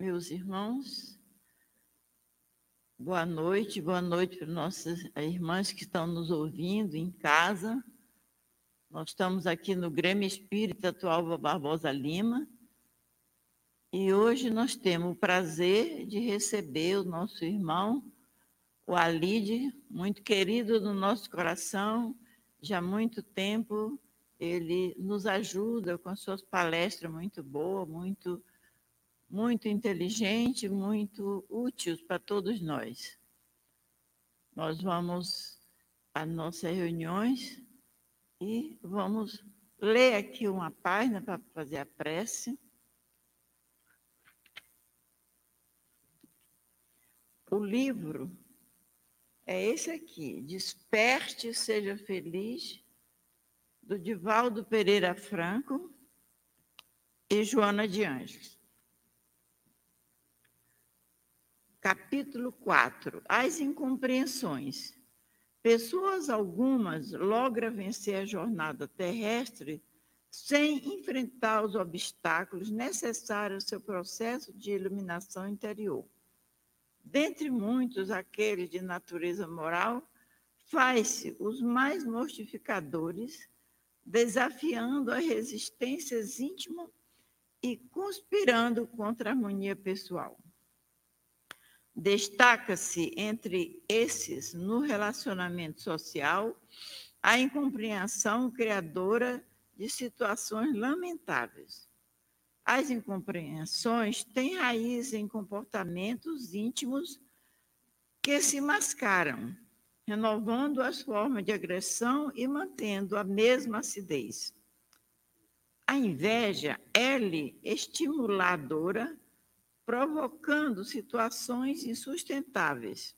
meus irmãos. Boa noite, boa noite para nossas irmãs que estão nos ouvindo em casa. Nós estamos aqui no Grêmio Espírita Atual Barbosa Lima e hoje nós temos o prazer de receber o nosso irmão, o Alide, muito querido do nosso coração, já há muito tempo ele nos ajuda com as suas palestras muito boas, muito muito inteligente, muito útil para todos nós. Nós vamos às nossas reuniões e vamos ler aqui uma página para fazer a prece. O livro é esse aqui, Desperte, Seja Feliz, do Divaldo Pereira Franco e Joana de Anjos. Capítulo 4. As incompreensões. Pessoas algumas logram vencer a jornada terrestre sem enfrentar os obstáculos necessários ao seu processo de iluminação interior. Dentre muitos, aqueles de natureza moral, faz-se os mais mortificadores, desafiando as resistências íntimas e conspirando contra a harmonia pessoal. Destaca-se entre esses, no relacionamento social, a incompreensão criadora de situações lamentáveis. As incompreensões têm raiz em comportamentos íntimos que se mascaram, renovando as formas de agressão e mantendo a mesma acidez. A inveja é estimuladora provocando situações insustentáveis.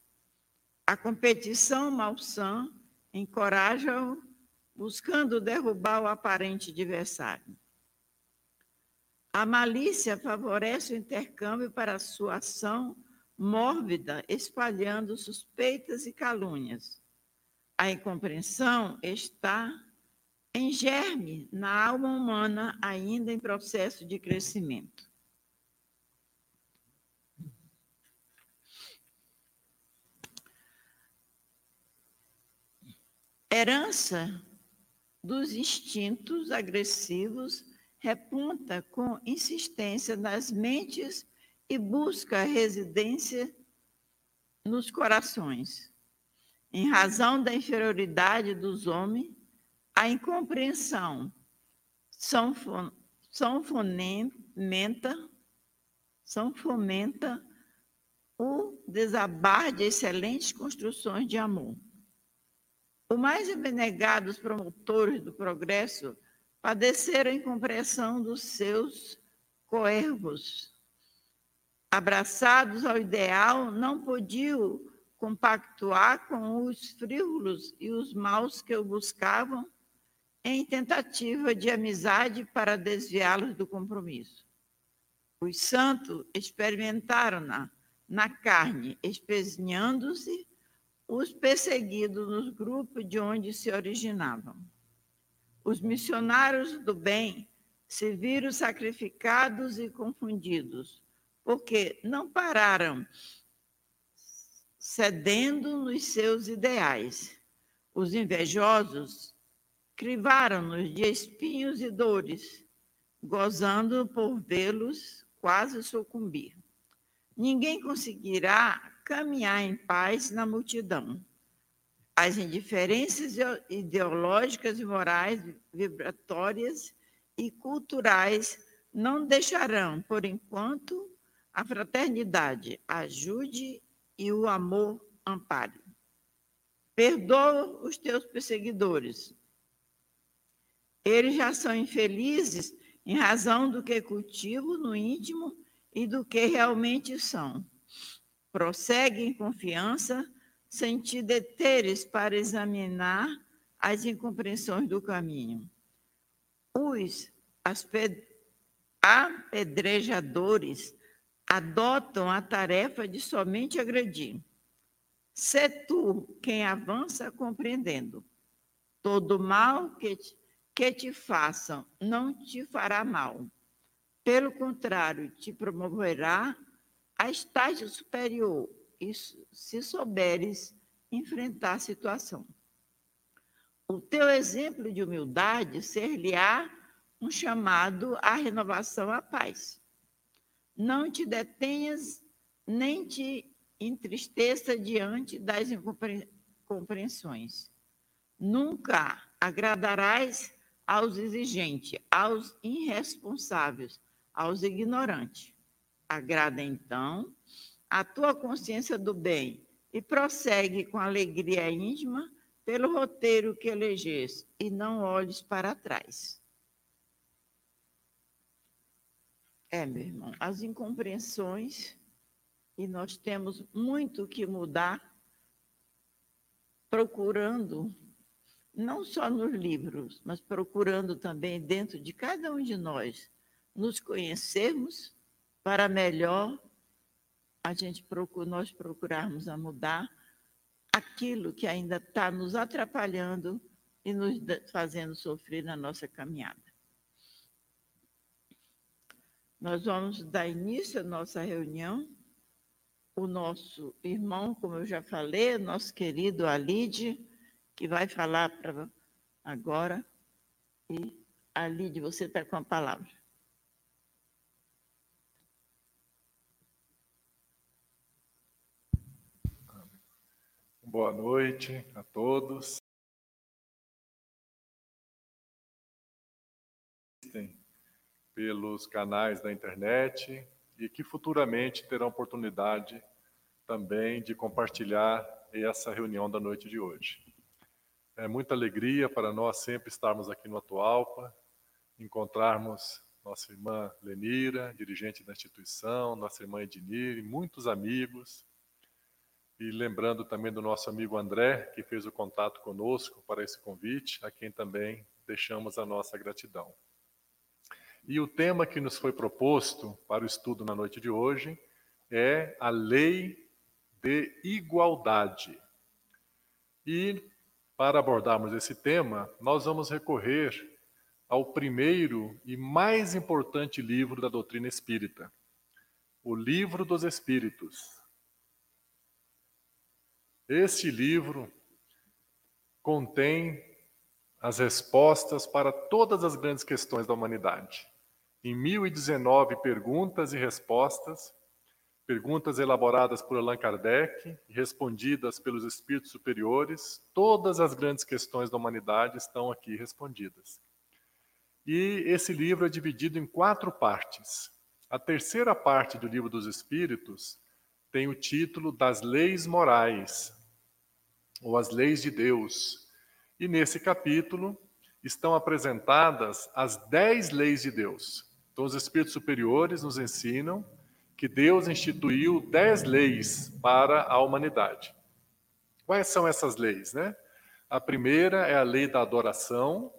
A competição malsã encoraja-o, buscando derrubar o aparente adversário. A malícia favorece o intercâmbio para sua ação mórbida, espalhando suspeitas e calúnias. A incompreensão está em germe na alma humana, ainda em processo de crescimento. Herança dos instintos agressivos repunta com insistência nas mentes e busca residência nos corações. Em razão da inferioridade dos homens, a incompreensão são, são fomenta, são fomenta o desabar de excelentes construções de amor. O mais abnegados promotores do progresso padeceram incompreensão dos seus coervos. Abraçados ao ideal, não podiam compactuar com os frívolos e os maus que o buscavam em tentativa de amizade para desviá-los do compromisso. Os santos experimentaram-na na carne, espezinhando-se os perseguidos nos grupos de onde se originavam. Os missionários do bem se viram sacrificados e confundidos, porque não pararam cedendo nos seus ideais. Os invejosos crivaram-nos de espinhos e dores, gozando por vê-los quase sucumbir. Ninguém conseguirá caminhar em paz na multidão. As indiferenças ideológicas e morais, vibratórias e culturais não deixarão, por enquanto, a fraternidade ajude e o amor ampare. Perdoa os teus perseguidores. Eles já são infelizes em razão do que cultivam no íntimo e do que realmente são. Prossegue em confiança, sem te deteres para examinar as incompreensões do caminho. Os apedrejadores adotam a tarefa de somente agredir. Sê tu quem avança compreendendo. Todo mal que te, que te façam não te fará mal. Pelo contrário, te promoverá a estágio superior, se souberes enfrentar a situação. O teu exemplo de humildade ser-lhe-á um chamado à renovação à paz. Não te detenhas, nem te entristeça diante das incompreensões. Nunca agradarás aos exigentes, aos irresponsáveis, aos ignorantes. Agrada, então, a tua consciência do bem e prossegue com alegria íntima pelo roteiro que eleges e não olhes para trás. É, meu irmão, as incompreensões, e nós temos muito que mudar, procurando, não só nos livros, mas procurando também dentro de cada um de nós, nos conhecermos para melhor a gente procura, nós procurarmos a mudar aquilo que ainda está nos atrapalhando e nos fazendo sofrer na nossa caminhada. Nós vamos dar início à nossa reunião. O nosso irmão, como eu já falei, nosso querido Alide, que vai falar para agora. E Alide, você está com a palavra. Boa noite a todos. Pelos canais da internet e que futuramente terão oportunidade também de compartilhar essa reunião da noite de hoje. É muita alegria para nós sempre estarmos aqui no Atualpa, encontrarmos nossa irmã Lenira, dirigente da instituição, nossa irmã Ednir e muitos amigos e lembrando também do nosso amigo André, que fez o contato conosco para esse convite, a quem também deixamos a nossa gratidão. E o tema que nos foi proposto para o estudo na noite de hoje é a lei de igualdade. E para abordarmos esse tema, nós vamos recorrer ao primeiro e mais importante livro da doutrina espírita, o Livro dos Espíritos, este livro contém as respostas para todas as grandes questões da humanidade. Em 1019 perguntas e respostas, perguntas elaboradas por Allan Kardec e respondidas pelos espíritos superiores, todas as grandes questões da humanidade estão aqui respondidas. E esse livro é dividido em quatro partes. A terceira parte do Livro dos Espíritos tem o título das Leis Morais, ou as leis de Deus. E nesse capítulo estão apresentadas as dez leis de Deus. Então, os espíritos superiores nos ensinam que Deus instituiu dez leis para a humanidade. Quais são essas leis, né? A primeira é a lei da adoração,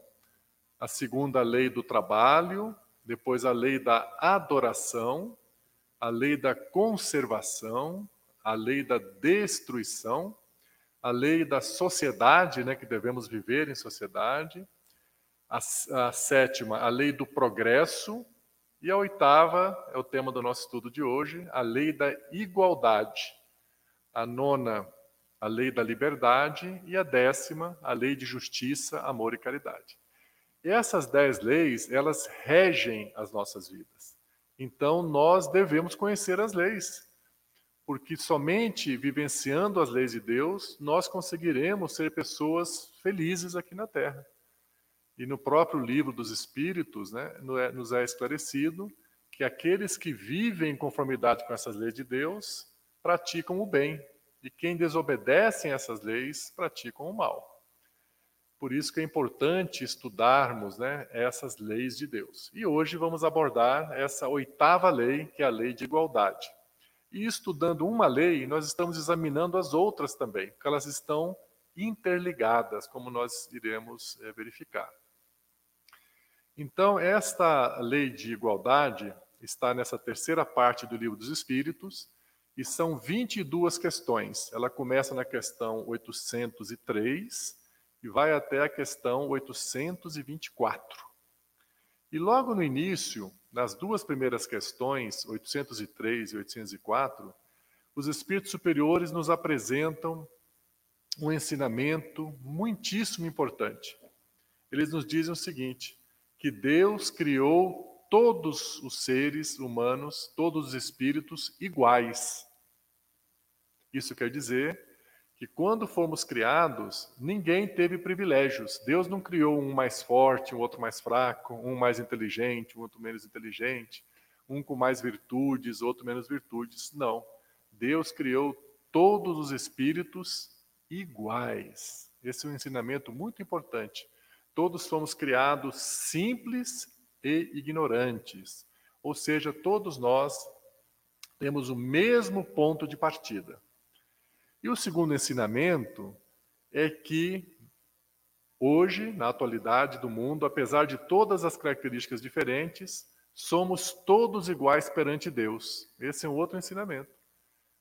a segunda a lei do trabalho, depois a lei da adoração, a lei da conservação, a lei da destruição a lei da sociedade, né, que devemos viver em sociedade, a, a, sétima, a lei do progresso, e a oitava, é o tema do nosso estudo de hoje, a lei da igualdade. A nona, a lei da liberdade, e a décima, a lei de justiça, amor e caridade. E essas dez leis, elas regem as nossas vidas. Então, nós devemos conhecer as leis porque somente vivenciando as leis de Deus nós conseguiremos ser pessoas felizes aqui na Terra. E no próprio livro dos Espíritos, né, é, nos é esclarecido que aqueles que vivem em conformidade com essas leis de Deus praticam o bem, e quem desobedecem essas leis praticam o mal. Por isso que é importante estudarmos né, essas leis de Deus. E hoje vamos abordar essa oitava lei, que é a lei de igualdade. E estudando uma lei, nós estamos examinando as outras também, porque elas estão interligadas, como nós iremos é, verificar. Então, esta lei de igualdade está nessa terceira parte do Livro dos Espíritos, e são 22 questões. Ela começa na questão 803 e vai até a questão 824. E logo no início, nas duas primeiras questões, 803 e 804, os espíritos superiores nos apresentam um ensinamento muitíssimo importante. Eles nos dizem o seguinte: que Deus criou todos os seres humanos, todos os espíritos iguais. Isso quer dizer que quando fomos criados, ninguém teve privilégios. Deus não criou um mais forte, um outro mais fraco, um mais inteligente, um outro menos inteligente, um com mais virtudes, outro menos virtudes. Não. Deus criou todos os espíritos iguais. Esse é um ensinamento muito importante. Todos fomos criados simples e ignorantes. Ou seja, todos nós temos o mesmo ponto de partida. E o segundo ensinamento é que hoje, na atualidade do mundo, apesar de todas as características diferentes, somos todos iguais perante Deus. Esse é um outro ensinamento.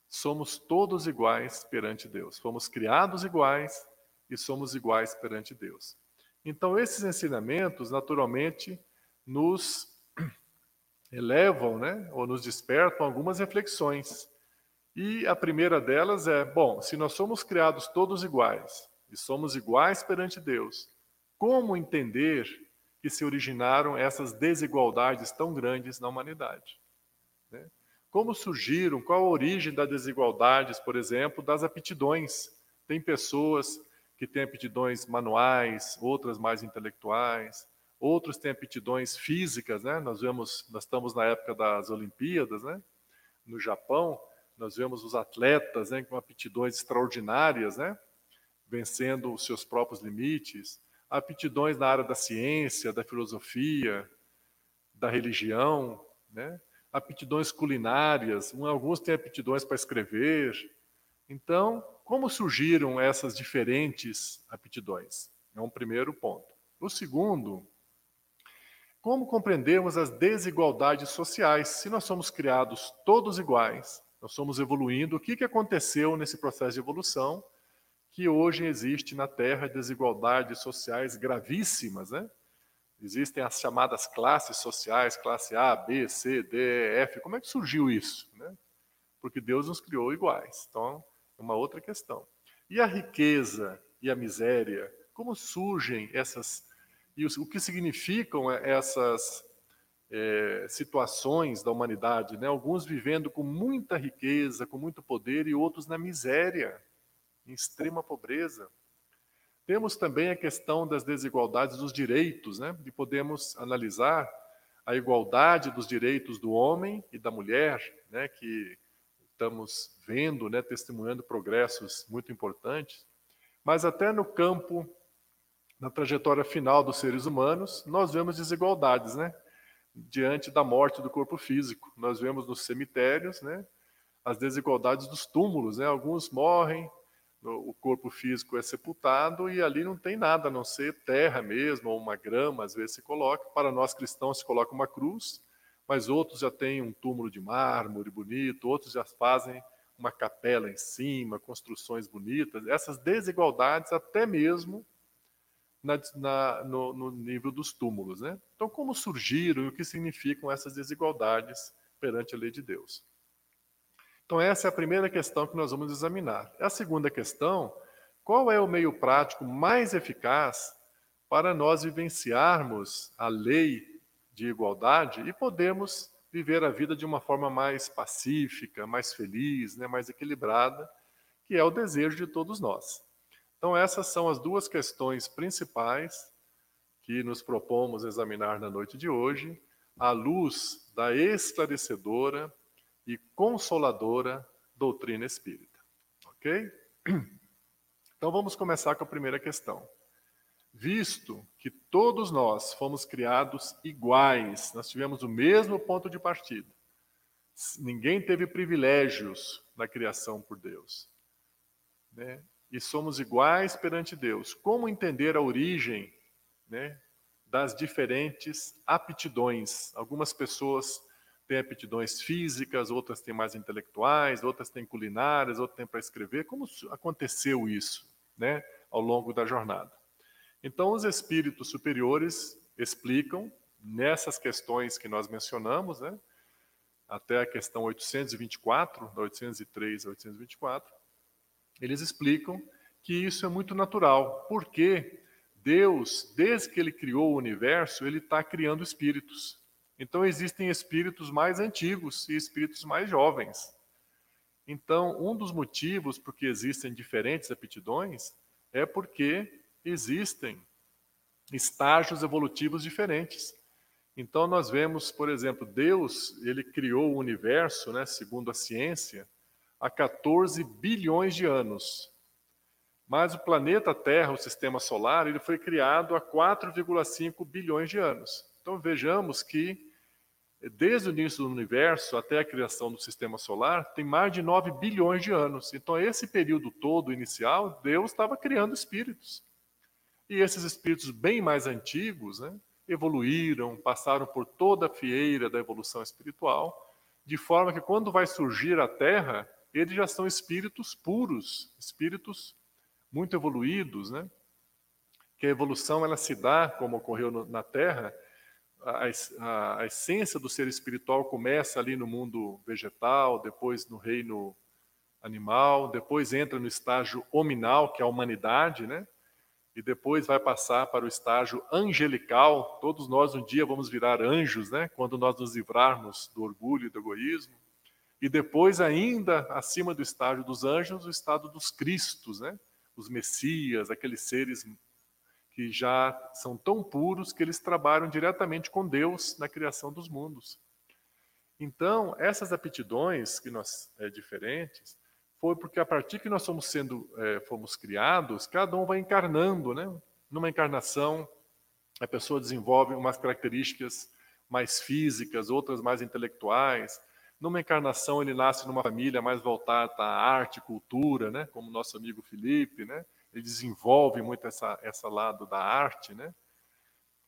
Somos todos iguais perante Deus. Fomos criados iguais e somos iguais perante Deus. Então, esses ensinamentos, naturalmente, nos elevam, né, ou nos despertam algumas reflexões. E a primeira delas é: bom, se nós somos criados todos iguais e somos iguais perante Deus, como entender que se originaram essas desigualdades tão grandes na humanidade? Né? Como surgiram? Qual a origem das desigualdades, por exemplo, das aptidões? Tem pessoas que têm aptidões manuais, outras mais intelectuais, outros têm aptidões físicas, né? Nós vemos, nós estamos na época das Olimpíadas, né? No Japão, nós vemos os atletas né, com aptidões extraordinárias, né, vencendo os seus próprios limites, aptidões na área da ciência, da filosofia, da religião, né, aptidões culinárias, alguns têm aptidões para escrever. Então, como surgiram essas diferentes aptidões? É um primeiro ponto. O segundo, como compreendemos as desigualdades sociais? Se nós somos criados todos iguais, nós somos evoluindo. O que, que aconteceu nesse processo de evolução que hoje existe na Terra desigualdades sociais gravíssimas, né? Existem as chamadas classes sociais, classe A, B, C, D, F. Como é que surgiu isso? Né? Porque Deus nos criou iguais. Então, é uma outra questão. E a riqueza e a miséria? Como surgem essas. E o que significam essas é, situações da humanidade, né? alguns vivendo com muita riqueza, com muito poder, e outros na miséria, em extrema pobreza. Temos também a questão das desigualdades dos direitos, né? e podemos analisar a igualdade dos direitos do homem e da mulher, né? que estamos vendo, né? testemunhando progressos muito importantes, mas até no campo, na trajetória final dos seres humanos, nós vemos desigualdades, né? Diante da morte do corpo físico. Nós vemos nos cemitérios né, as desigualdades dos túmulos. Né? Alguns morrem, o corpo físico é sepultado e ali não tem nada a não ser terra mesmo, ou uma grama, às vezes se coloca. Para nós cristãos se coloca uma cruz, mas outros já têm um túmulo de mármore bonito, outros já fazem uma capela em cima, construções bonitas. Essas desigualdades, até mesmo na, na, no, no, nível dos túmulos. Né? Então, como surgiram e o que significam essas desigualdades perante a lei de Deus? Então, essa é a primeira questão que nós vamos examinar. A segunda questão, qual é o meio prático mais eficaz para nós vivenciarmos a lei de igualdade e podermos viver a vida de uma forma mais pacífica, mais feliz, né, mais equilibrada, que é o desejo de todos nós. Então, essas são as duas questões principais que nos propomos examinar na noite de hoje, à luz da esclarecedora e consoladora doutrina espírita. Ok? Então, vamos começar com a primeira questão. Visto que todos nós fomos criados iguais, nós tivemos o mesmo ponto de partida, ninguém teve privilégios na criação por Deus. Né? e somos iguais perante Deus. Como entender a origem né, das diferentes aptidões? Algumas pessoas têm aptidões físicas, outras têm mais intelectuais, outras têm culinárias, outras têm para escrever. Como aconteceu isso né, ao longo da jornada? Então, os espíritos superiores explicam nessas questões que nós mencionamos, né, até a questão 824, da 803 a 824, eles explicam que isso é muito natural, porque Deus, desde que ele criou o universo, ele está criando espíritos. Então existem espíritos mais antigos e espíritos mais jovens. Então, um dos motivos por que existem diferentes aptidões é porque existem estágios evolutivos diferentes. Então nós vemos, por exemplo, Deus, ele criou o universo, né, segundo a ciência, há 14 bilhões de anos. Mas o planeta Terra, o sistema solar, ele foi criado há 4,5 bilhões de anos. Então vejamos que desde o início do universo até a criação do sistema solar, tem mais de 9 bilhões de anos. Então, esse período todo inicial, Deus estava criando espíritos. E esses espíritos bem mais antigos né, evoluíram, passaram por toda a fieira da evolução espiritual, de forma que quando vai surgir a Terra, eles já são espíritos puros, espíritos muito evoluídos, né? Que a evolução ela se dá, como ocorreu na Terra, a, a, a, essência do ser espiritual começa ali no mundo vegetal, depois no reino animal, depois entra no estágio hominal, que é a humanidade, né? E depois vai passar para o estágio angelical. Todos nós um dia vamos virar anjos, né? Quando nós nos livrarmos do orgulho e do egoísmo. E depois, ainda acima do estágio dos anjos, o estado dos cristos, né? Os messias, aqueles seres que já são tão puros que eles trabalham diretamente com Deus na criação dos mundos. Então, essas aptidões que nós é, diferentes foi porque a partir que nós fomos sendo é, fomos criados, cada um vai encarnando, né? Numa encarnação, a pessoa desenvolve umas características mais físicas, outras mais intelectuais. Numa encarnação, ele nasce numa família mais voltada à arte, cultura, né? Como nosso amigo Felipe, né? ele desenvolve muito essa, essa lado da arte, né?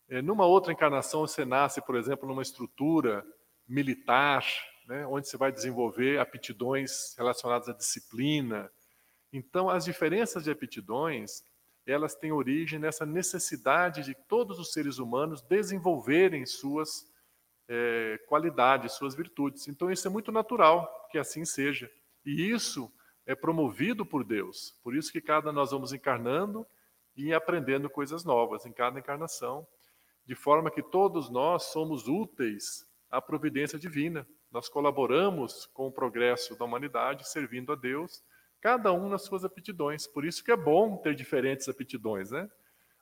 É, numa outra encarnação, você nasce, por exemplo, numa estrutura militar, né, onde você vai desenvolver aptidões relacionadas à disciplina. Então, as diferenças de aptidões, elas têm origem nessa necessidade de todos os seres humanos desenvolverem suas é, qualidades, suas virtudes. Então, isso é muito natural que assim seja. E isso é promovido por Deus. Por isso que cada nós vamos encarnando e aprendendo coisas novas em cada encarnação, de forma que todos nós somos úteis à providência divina. Nós colaboramos com o progresso da humanidade, servindo a Deus, cada um nas suas aptidões. Por isso que é bom ter diferentes aptidões, né?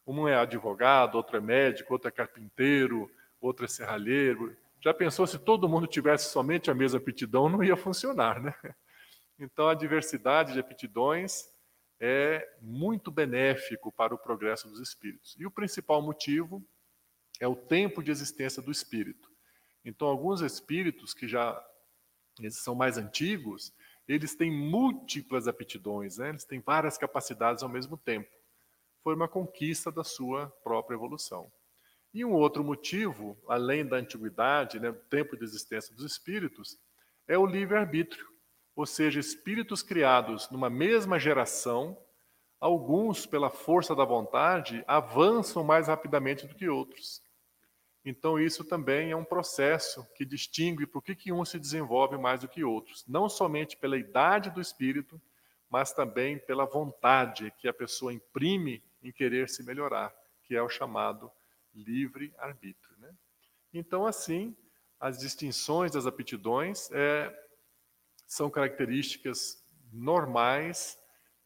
Um é advogado, outro é médico, outro é carpinteiro, outro é serralheiro. Já pensou se todo mundo tivesse somente a mesma aptidão, não ia funcionar, né? Então, a diversidade de aptidões é muito benéfico para o progresso dos espíritos. E o principal motivo é o tempo de existência do espírito. Então, alguns espíritos que já são mais antigos, eles têm múltiplas aptidões, né? eles têm várias capacidades ao mesmo tempo. Foi uma conquista da sua própria evolução. E um outro motivo, além da antiguidade, né, do tempo de existência dos espíritos, é o livre-arbítrio ou seja, espíritos criados numa mesma geração, alguns, pela força da vontade, avançam mais rapidamente do que outros. Então, isso também é um processo que distingue por que, que um se desenvolve mais do que outros. Não somente pela idade do espírito, mas também pela vontade que a pessoa imprime em querer se melhorar, que é o chamado livre-arbítrio. Né? Então, assim, as distinções das aptidões é, são características normais,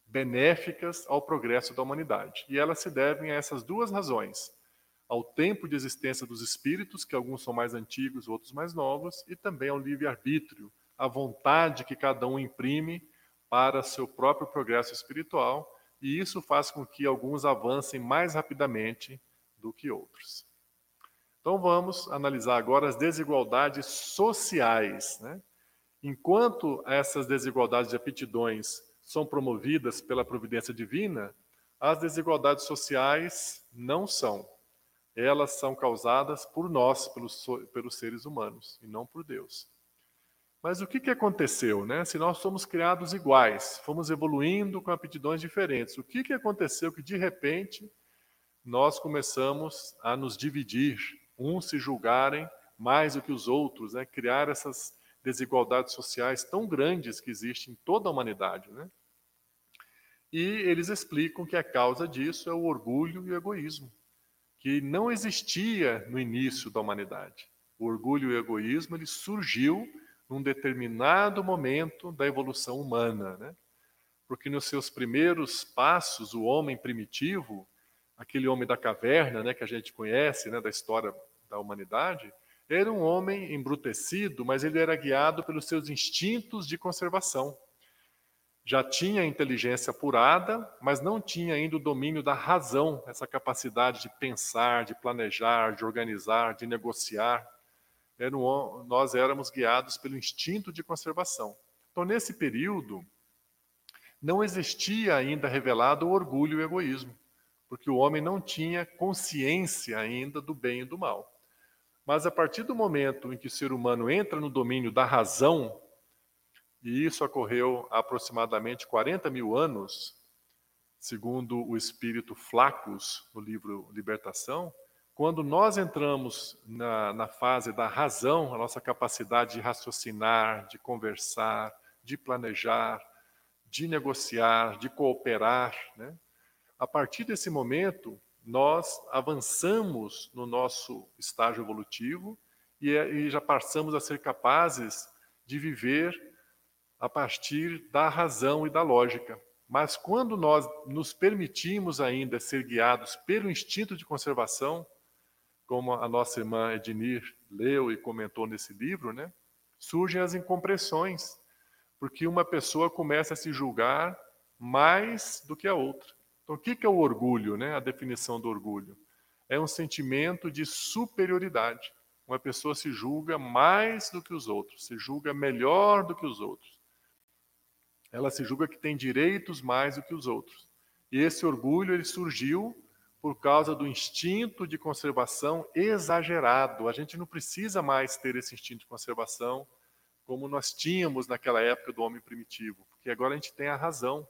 benéficas ao progresso da humanidade. E elas se devem a essas duas razões: ao tempo de existência dos espíritos, que alguns são mais antigos, outros mais novos, e também ao livre-arbítrio, à vontade que cada um imprime para seu próprio progresso espiritual, e isso faz com que alguns avancem mais rapidamente do que outros. Então vamos analisar agora as desigualdades sociais, né? Enquanto essas desigualdades de aptidões são promovidas pela providência divina, as desigualdades sociais não são. Elas são causadas por nós, pelos, pelos seres humanos, e não por Deus. Mas o que, que aconteceu, né? Se nós somos criados iguais, fomos evoluindo com aptidões diferentes, o que, que aconteceu que de repente nós começamos a nos dividir uns se julgarem mais do que os outros, né? criar essas desigualdades sociais tão grandes que existem em toda a humanidade. Né? E eles explicam que a causa disso é o orgulho e o egoísmo, que não existia no início da humanidade. O orgulho e o egoísmo ele surgiu num determinado momento da evolução humana, né? Porque nos seus primeiros passos, o homem primitivo, aquele homem da caverna, né, que a gente conhece, né, da história da humanidade, era um homem embrutecido, mas ele era guiado pelos seus instintos de conservação. Já tinha inteligência apurada, mas não tinha ainda o domínio da razão, essa capacidade de pensar, de planejar, de organizar, de negociar. Era um, nós éramos guiados pelo instinto de conservação. Então, nesse período, não existia ainda revelado o orgulho e o egoísmo, porque o homem não tinha consciência ainda do bem e do mal. Mas a partir do momento em que o ser humano entra no domínio da razão, e isso ocorreu há aproximadamente 40 mil anos, segundo o espírito Flacus, no livro Libertação, quando nós entramos na, na fase da razão, a nossa capacidade de raciocinar, de conversar, de planejar, de negociar, de cooperar, né? A partir desse momento, nós avançamos no nosso estágio evolutivo e, é, e já passamos a ser capazes de viver a partir da razão e da lógica. Mas quando nós nos permitimos ainda ser guiados pelo instinto de conservação, como a nossa irmã Ednir leu e comentou nesse livro, né, surgem as incompreensões, porque uma pessoa começa a se julgar mais do que a outra. Então, o que é o orgulho, né? A definição do orgulho é um sentimento de superioridade. Uma pessoa se julga mais do que os outros, se julga melhor do que os outros. Ela se julga que tem direitos mais do que os outros. E esse orgulho ele surgiu por causa do instinto de conservação exagerado. A gente não precisa mais ter esse instinto de conservação como nós tínhamos naquela época do homem primitivo, porque agora a gente tem a razão.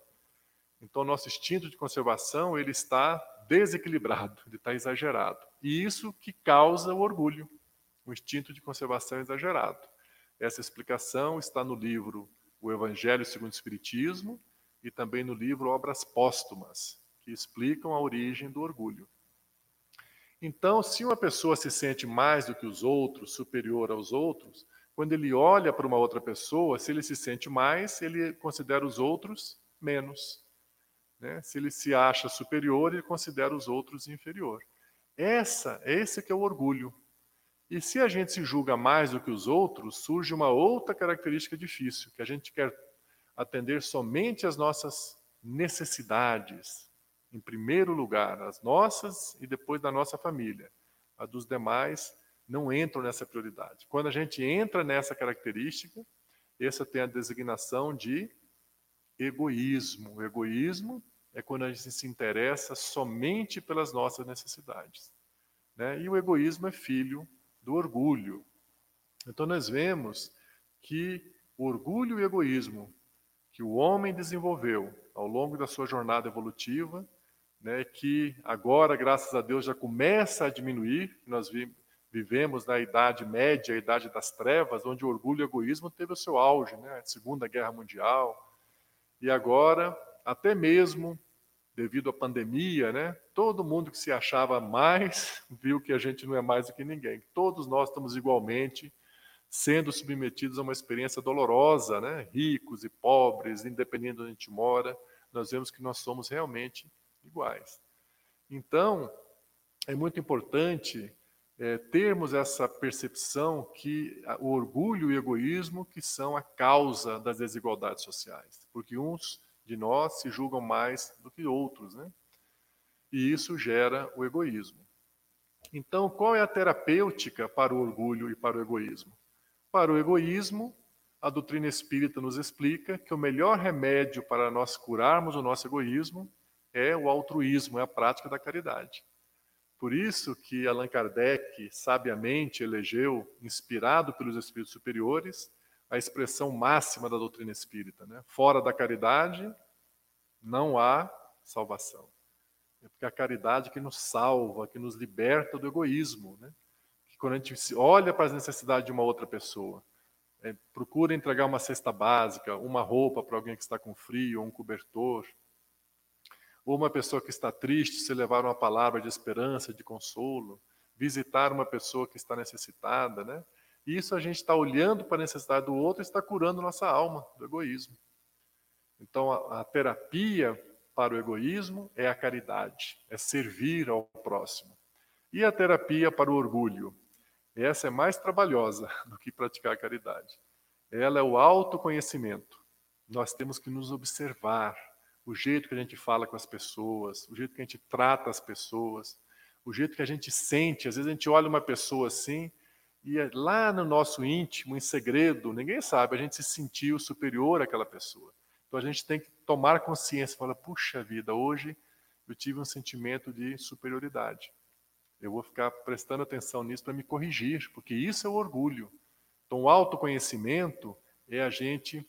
Então, nosso instinto de conservação ele está desequilibrado, ele está exagerado. E isso que causa o orgulho, o instinto de conservação exagerado. Essa explicação está no livro O Evangelho segundo o Espiritismo e também no livro Obras Póstumas, que explicam a origem do orgulho. Então, se uma pessoa se sente mais do que os outros, superior aos outros, quando ele olha para uma outra pessoa, se ele se sente mais, ele considera os outros menos. Né? Se ele se acha superior, ele considera os outros inferior. Essa, esse que é o orgulho. E se a gente se julga mais do que os outros, surge uma outra característica difícil, que a gente quer atender somente às nossas necessidades, em primeiro lugar, as nossas e depois da nossa família. A dos demais não entram nessa prioridade. Quando a gente entra nessa característica, essa tem a designação de egoísmo. O egoísmo é quando a gente se interessa somente pelas nossas necessidades. Né? E o egoísmo é filho do orgulho. Então nós vemos que o orgulho e o egoísmo que o homem desenvolveu ao longo da sua jornada evolutiva, né, que agora, graças a Deus, já começa a diminuir. Nós vivemos na Idade Média, a Idade das Trevas, onde o orgulho e o egoísmo teve o seu auge, né, a Segunda Guerra Mundial, e agora, até mesmo devido à pandemia, né, todo mundo que se achava mais viu que a gente não é mais do que ninguém. Todos nós estamos igualmente sendo submetidos a uma experiência dolorosa, né? ricos e pobres, independente de onde a gente mora, nós vemos que nós somos realmente iguais. Então, é muito importante é, termos essa percepção que o orgulho e o egoísmo que são a causa das desigualdades sociais, porque uns de nós se julgam mais do que outros, né? E isso gera o egoísmo. Então, qual é a terapêutica para o orgulho e para o egoísmo? Para o egoísmo, a doutrina espírita nos explica que o melhor remédio para nós curarmos o nosso egoísmo é o altruísmo, é a prática da caridade. Por isso que Allan Kardec sabiamente elegeu, inspirado pelos espíritos superiores, a expressão máxima da doutrina espírita. Né? Fora da caridade, não há salvação. É porque é a caridade que nos salva, que nos liberta do egoísmo. Né? que quando a gente olha para as necessidades de uma outra pessoa, é, procura entregar uma cesta básica, uma roupa para alguém que está com frio, ou um cobertor, ou uma pessoa que está triste, se levar uma palavra de esperança, de consolo, visitar uma pessoa que está necessitada, né? Isso a gente está olhando para a necessidade do outro e está curando nossa alma do egoísmo. Então, a, a terapia para o egoísmo é a caridade, é servir ao próximo. E a terapia para o orgulho? Essa é mais trabalhosa do que praticar a caridade. Ela é o autoconhecimento. Nós temos que nos observar, o jeito que a gente fala com as pessoas, o jeito que a gente trata as pessoas, o jeito que a gente sente. Às vezes a gente olha uma pessoa assim e é lá no nosso íntimo, em segredo, ninguém sabe, a gente se sentiu superior àquela pessoa. Então a gente tem que tomar consciência, falar, puxa vida, hoje eu tive um sentimento de superioridade. Eu vou ficar prestando atenção nisso para me corrigir, porque isso é o orgulho. Então o autoconhecimento é a gente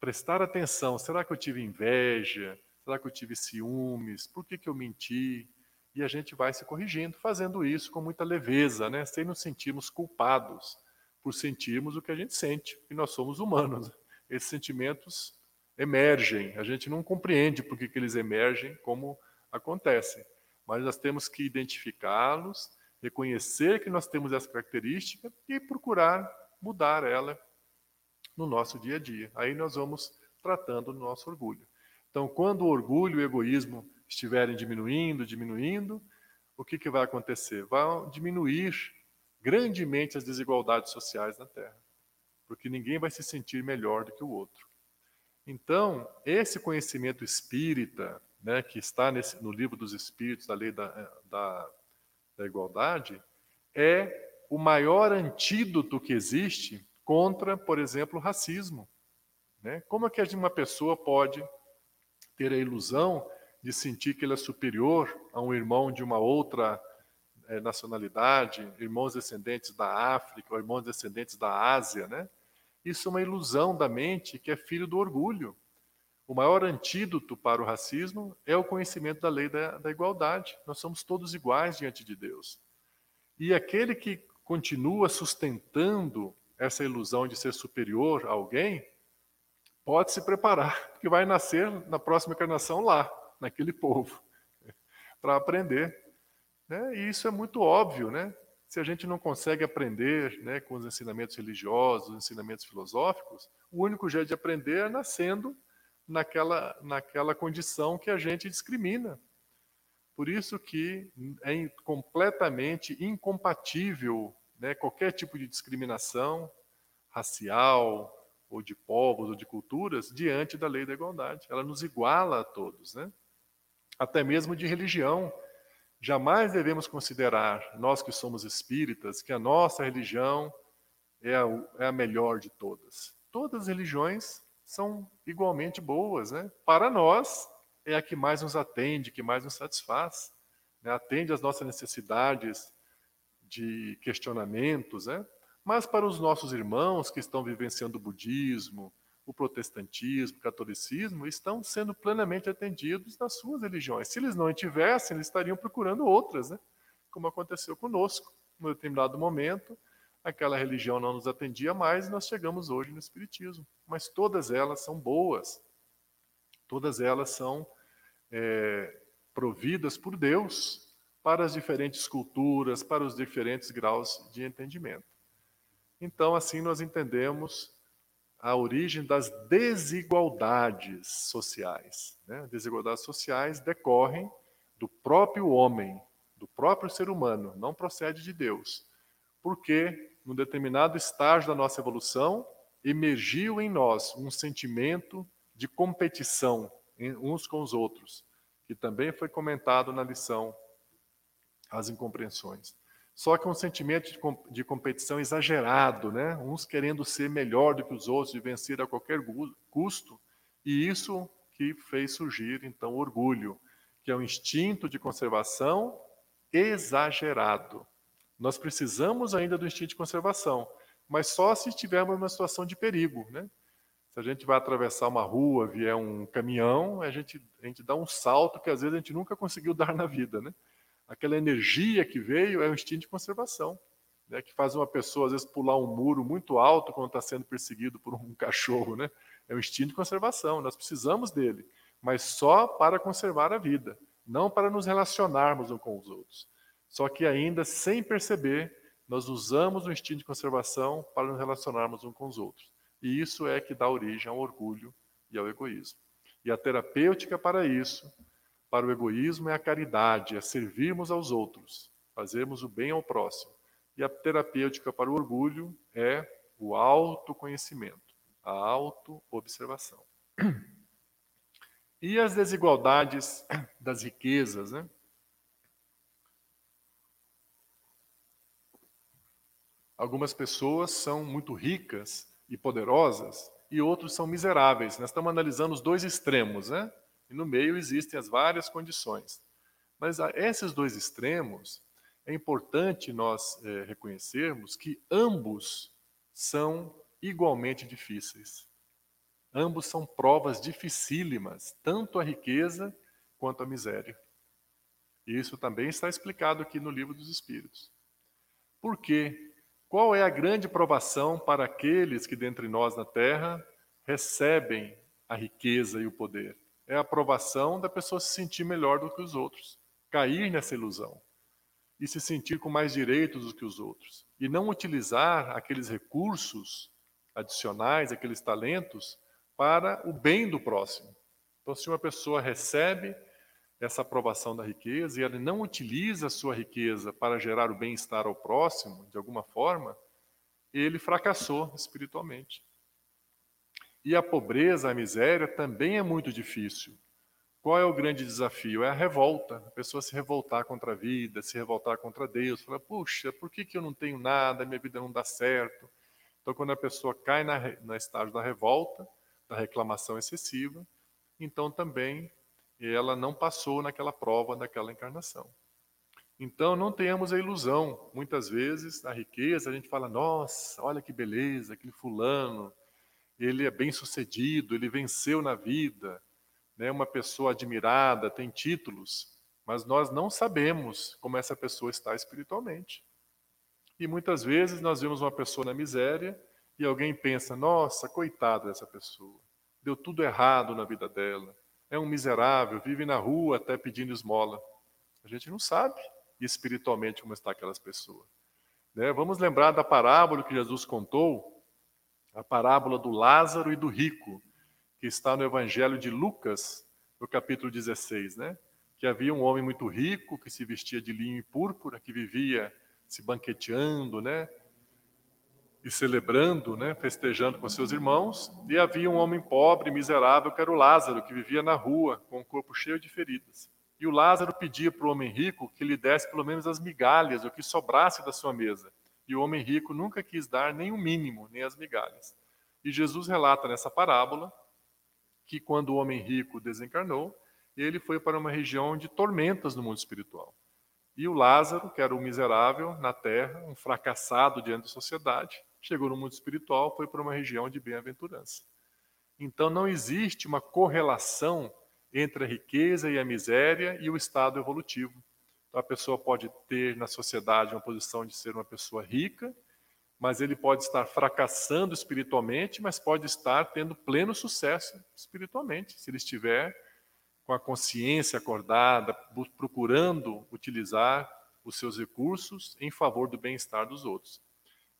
prestar atenção, será que eu tive inveja? Será que eu tive ciúmes? Por que, que eu menti? E a gente vai se corrigindo, fazendo isso com muita leveza, né? sem nos sentirmos culpados por sentirmos o que a gente sente, e nós somos humanos. Esses sentimentos emergem, a gente não compreende por que, eles emergem, como acontecem, mas nós temos que identificá-los, reconhecer que nós temos essa característica e procurar mudar ela no nosso dia a dia. Aí nós vamos tratando do nosso orgulho. Então, quando o orgulho e o egoísmo estiverem diminuindo, diminuindo, o que, que vai acontecer? Vai diminuir grandemente as desigualdades sociais na Terra, porque ninguém vai se sentir melhor do que o outro. Então, esse conhecimento espírita, né, que está nesse, no livro dos Espíritos, da lei da, da, da igualdade, é o maior antídoto que existe contra, por exemplo, o racismo. Né? Como é que uma pessoa pode ter a ilusão de sentir que ele é superior a um irmão de uma outra é, nacionalidade, irmãos descendentes da África, ou irmãos descendentes da Ásia, né? Isso é uma ilusão da mente que é filho do orgulho. O maior antídoto para o racismo é o conhecimento da lei da, da igualdade. Nós somos todos iguais diante de Deus. E aquele que continua sustentando essa ilusão de ser superior a alguém, pode se preparar, porque vai nascer na próxima encarnação lá naquele povo, para aprender. Né? E isso é muito óbvio, né? Se a gente não consegue aprender né, com os ensinamentos religiosos, os ensinamentos filosóficos, o único jeito de aprender é nascendo naquela, naquela condição que a gente discrimina. Por isso que é completamente incompatível né, qualquer tipo de discriminação racial, ou de povos, ou de culturas, diante da lei da igualdade. Ela nos iguala a todos. Né? Até mesmo de religião. Jamais devemos considerar, nós que somos espíritas, que a nossa religião é a, é a melhor de todas. Todas as religiões são igualmente boas. Né? Para nós, é a que mais nos atende, que mais nos satisfaz. Né? Atende às nossas necessidades de questionamentos. Né? Mas para os nossos irmãos que estão vivenciando o budismo, o protestantismo, o catolicismo, estão sendo plenamente atendidos nas suas religiões. Se eles não tivessem, eles estariam procurando outras, né? como aconteceu conosco. Em determinado momento, aquela religião não nos atendia mais e nós chegamos hoje no Espiritismo. Mas todas elas são boas, todas elas são é, providas por Deus para as diferentes culturas, para os diferentes graus de entendimento. Então, assim, nós entendemos a origem das desigualdades sociais. Né? Desigualdades sociais decorrem do próprio homem, do próprio ser humano, não procede de Deus. Porque, num determinado estágio da nossa evolução, emergiu em nós um sentimento de competição uns com os outros, que também foi comentado na lição As Incompreensões. Só que um sentimento de, de competição exagerado, né? uns querendo ser melhor do que os outros, de vencer a qualquer custo, e isso que fez surgir, então, o orgulho, que é um instinto de conservação exagerado. Nós precisamos ainda do instinto de conservação, mas só se estivermos numa situação de perigo. Né? Se a gente vai atravessar uma rua, vier um caminhão, a gente, a gente dá um salto que às vezes a gente nunca conseguiu dar na vida. Né? Aquela energia que veio é um instinto de conservação. né, que faz uma pessoa, às vezes, pular um muro muito alto quando está sendo perseguido por um cachorro. Né? É um instinto de conservação, nós precisamos dele, mas só para conservar a vida, não para nos relacionarmos uns com os outros. Só que ainda, sem perceber, nós usamos o instinto de conservação para nos relacionarmos uns com os outros. E isso é que dá origem ao orgulho e ao egoísmo. E a terapêutica para isso, para o egoísmo, é a caridade, é servirmos aos outros, fazermos o bem ao próximo. E a terapêutica para o orgulho é o autoconhecimento, a autoobservação. E as desigualdades das riquezas, né? Algumas pessoas são muito ricas e poderosas e outros são miseráveis. Nós estamos analisando os dois extremos, né? E no meio existem as várias condições. Mas a esses dois extremos, é importante nós é, reconhecermos que ambos são igualmente difíceis. Ambos são provas dificílimas, tanto a riqueza quanto a miséria. E isso também está explicado aqui no Livro dos Espíritos. Por quê? Qual é a grande provação para aqueles que dentre nós na terra recebem a riqueza e o poder? É a aprovação da pessoa se sentir melhor do que os outros, cair nessa ilusão e se sentir com mais direitos do que os outros, e não utilizar aqueles recursos adicionais, aqueles talentos, para o bem do próximo. Então, se uma pessoa recebe essa aprovação da riqueza e ela não utiliza a sua riqueza para gerar o bem-estar ao próximo, de alguma forma, ele fracassou espiritualmente. E a pobreza, a miséria também é muito difícil, qual é o grande desafio? É a revolta. A pessoa se revoltar contra a vida, se revoltar contra Deus. Falar, puxa, por que, que eu não tenho nada, minha vida não dá certo? Então, quando a pessoa cai na, na estágio da revolta, da reclamação excessiva, então também ela não passou naquela prova daquela encarnação. Então, não tenhamos a ilusão. Muitas vezes, na riqueza, a gente fala: nossa, olha que beleza, aquele fulano, ele é bem sucedido, ele venceu na vida né, uma pessoa admirada, tem títulos, mas nós não sabemos como essa pessoa está espiritualmente. E muitas vezes nós vemos uma pessoa na miséria e alguém pensa: nossa, coitada dessa pessoa, deu tudo errado na vida dela, é um miserável, vive na rua até pedindo esmola. A gente não sabe espiritualmente como está aquelas pessoas. Né? Vamos lembrar da parábola que Jesus contou, a parábola do Lázaro e do rico que está no Evangelho de Lucas, no capítulo 16, né? Que havia um homem muito rico que se vestia de linho e púrpura, que vivia se banqueteando, né? E celebrando, né? Festejando com seus irmãos. E havia um homem pobre, miserável, que era o Lázaro, que vivia na rua, com o corpo cheio de feridas. E o Lázaro pedia para o homem rico que lhe desse pelo menos as migalhas, o que sobrasse da sua mesa. E o homem rico nunca quis dar nem o mínimo, nem as migalhas. E Jesus relata nessa parábola que quando o homem rico desencarnou, ele foi para uma região de tormentas no mundo espiritual. E o Lázaro, que era o miserável na terra, um fracassado diante da sociedade, chegou no mundo espiritual, foi para uma região de bem-aventurança. Então não existe uma correlação entre a riqueza e a miséria e o estado evolutivo. Então a pessoa pode ter na sociedade uma posição de ser uma pessoa rica mas ele pode estar fracassando espiritualmente, mas pode estar tendo pleno sucesso espiritualmente, se ele estiver com a consciência acordada, procurando utilizar os seus recursos em favor do bem-estar dos outros.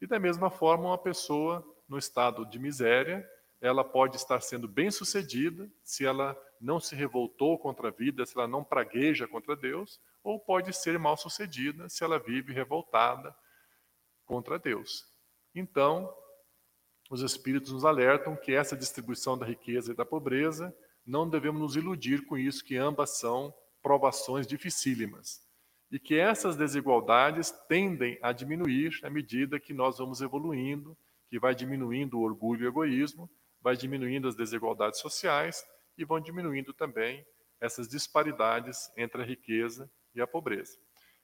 E da mesma forma, uma pessoa no estado de miséria, ela pode estar sendo bem-sucedida se ela não se revoltou contra a vida, se ela não pragueja contra Deus, ou pode ser mal-sucedida se ela vive revoltada contra Deus. Então, os espíritos nos alertam que essa distribuição da riqueza e da pobreza, não devemos nos iludir com isso, que ambas são provações dificílimas. E que essas desigualdades tendem a diminuir à medida que nós vamos evoluindo, que vai diminuindo o orgulho e o egoísmo, vai diminuindo as desigualdades sociais e vão diminuindo também essas disparidades entre a riqueza e a pobreza.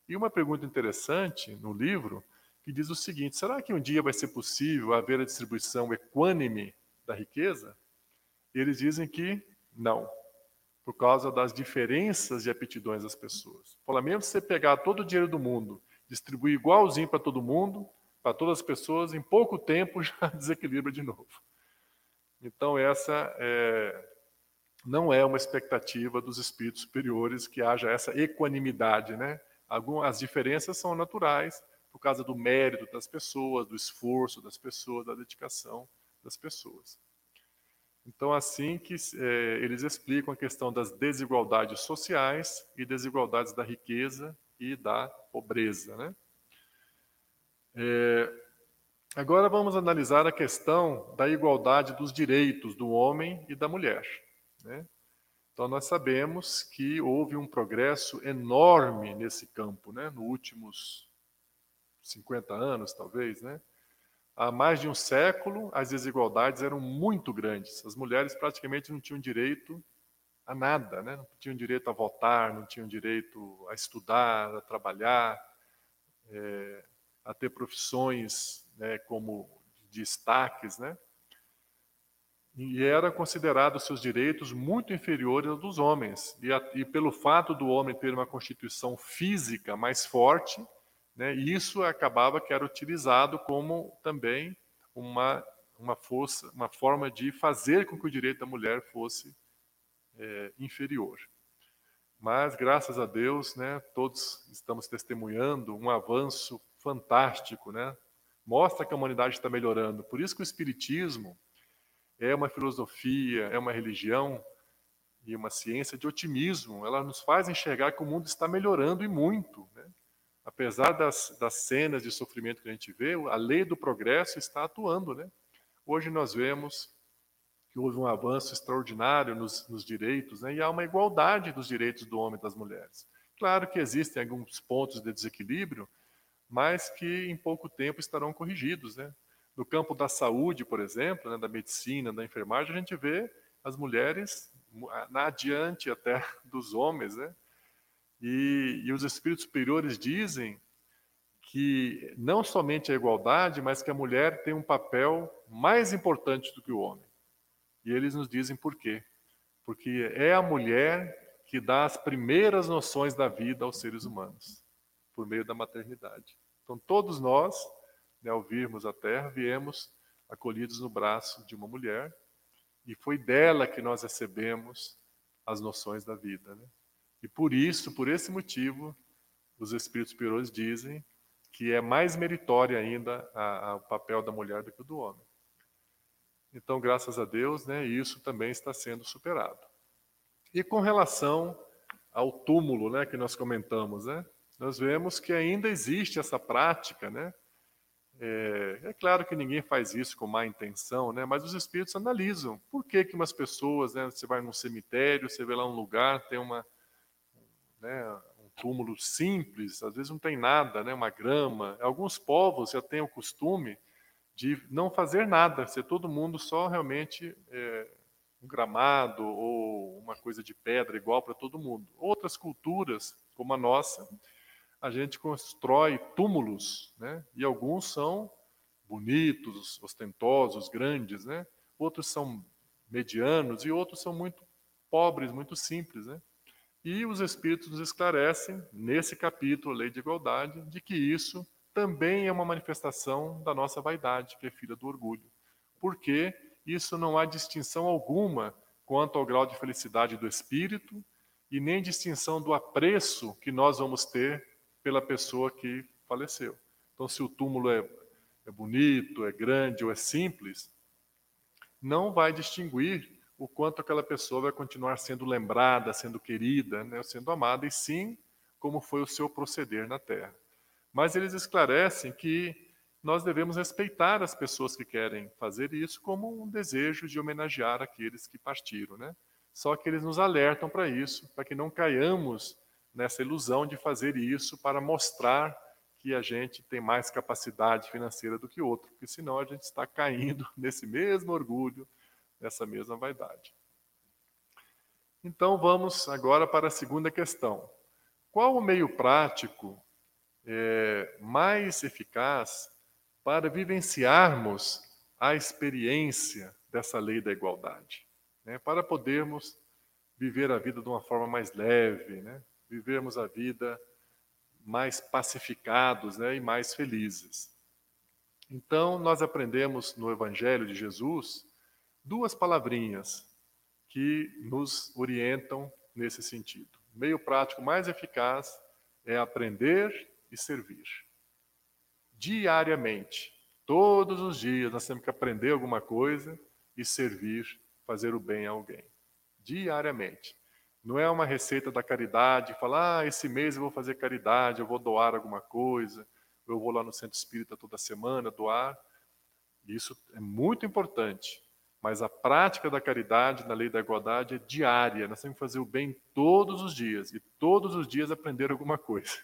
E uma pergunta interessante no livro que diz o seguinte: será que um dia vai ser possível haver a distribuição equânime da riqueza? E eles dizem que não, por causa das diferenças de aptidões das pessoas. Fala, mesmo se você pegar todo o dinheiro do mundo, distribuir igualzinho para todo mundo, para todas as pessoas, em pouco tempo já desequilibra de novo. Então, essa é, não é uma expectativa dos espíritos superiores que haja essa equanimidade. Né? Algumas diferenças são naturais, por causa do mérito das pessoas, do esforço das pessoas, da dedicação das pessoas. Então, assim que é, eles explicam a questão das desigualdades sociais e desigualdades da riqueza e da pobreza. Né? É, agora vamos analisar a questão da igualdade dos direitos do homem e da mulher. Né? Então, nós sabemos que houve um progresso enorme nesse campo, né? nos últimos 50 anos, talvez, né? Há mais de um século, as desigualdades eram muito grandes. As mulheres praticamente não tinham direito a nada, né? não tinham direito a votar, não tinham direito a estudar, a trabalhar, é, a ter profissões né, como destaques, né? E eram considerados seus direitos muito inferiores aos dos homens. E, a, e pelo fato do homem ter uma constituição física mais forte, né? Isso acabava que era utilizado como também uma, uma força, uma forma de fazer com que o direito da mulher fosse é, inferior. Mas, graças a Deus, né, todos estamos testemunhando um avanço fantástico. Né? Mostra que a humanidade está melhorando. Por isso que o Espiritismo é uma filosofia, é uma religião e uma ciência de otimismo. Ela nos faz enxergar que o mundo está melhorando e muito. Né? apesar das, das cenas de sofrimento que a gente vê, a lei do progresso está atuando. Né? Hoje nós vemos que houve um avanço extraordinário nos, nos direitos, né? e há uma igualdade dos direitos do homem e das mulheres. Claro que existem alguns pontos de desequilíbrio, mas que em pouco tempo estarão corrigidos. Né? No campo da saúde, por exemplo, né, da medicina, da enfermagem, a gente vê as mulheres na adiante até dos homens, né? E, e os espíritos superiores dizem que não somente a igualdade, mas que a mulher tem um papel mais importante do que o homem. E eles nos dizem por quê. Porque é a mulher que dá as primeiras noções da vida aos seres humanos, por meio da maternidade. Então, todos nós, né, ao virmos a Terra, viemos acolhidos no braço de uma mulher, e foi dela que nós recebemos as noções da vida. Né? E por isso, por esse motivo, os espíritos superiores dizem que é mais meritório ainda o papel da mulher do que o do homem. Então, graças a Deus, né, isso também está sendo superado. E com relação ao túmulo, né, que nós comentamos, né, nós vemos que ainda existe essa prática, né? É, é, claro que ninguém faz isso com má intenção, né? Mas os espíritos analisam por que que umas pessoas, né? Você vai num cemitério, você vê lá um lugar, tem uma né, um túmulo simples, às vezes não tem nada, né, uma grama. Alguns povos já têm o costume de não fazer nada, ser todo mundo só realmente é, um gramado ou uma coisa de pedra igual para todo mundo. Outras culturas, como a nossa, a gente constrói túmulos, né, e alguns são bonitos, ostentosos, grandes, né? Outros são medianos e outros são muito pobres, muito simples, né? E os Espíritos nos esclarecem, nesse capítulo, Lei de Igualdade, de que isso também é uma manifestação da nossa vaidade, que é filha do orgulho. Porque isso não há distinção alguma quanto ao grau de felicidade do espírito e nem distinção do apreço que nós vamos ter pela pessoa que faleceu. Então, se o túmulo é, é bonito, é grande ou é simples, não vai distinguir o quanto aquela pessoa vai continuar sendo lembrada, sendo querida, né, sendo amada, e sim como foi o seu proceder na Terra. Mas eles esclarecem que nós devemos respeitar as pessoas que querem fazer isso como um desejo de homenagear aqueles que partiram. Né? Só que eles nos alertam para isso, para que não caiamos nessa ilusão de fazer isso para mostrar que a gente tem mais capacidade financeira do que outro, porque senão a gente está caindo nesse mesmo orgulho, nessa mesma vaidade. Então vamos agora para a segunda questão. Qual o meio prático é, mais eficaz para vivenciarmos a experiência dessa lei da igualdade? Né? Para podermos viver a vida de uma forma mais leve, né? Vivermos a vida mais pacificados né? e mais felizes. Então, nós aprendemos no Evangelho de Jesus duas palavrinhas que nos orientam nesse sentido. O meio prático mais eficaz é aprender e servir. Diariamente, todos os dias, nós temos que aprender alguma coisa e servir, fazer o bem a alguém. Diariamente. Não é uma receita da caridade, falar, ah, esse mês eu vou fazer caridade, eu vou doar alguma coisa, eu vou lá no centro espírita toda semana doar. Isso é muito importante. Mas a prática da caridade na lei da igualdade é diária. Nós temos que fazer o bem todos os dias e todos os dias aprender alguma coisa.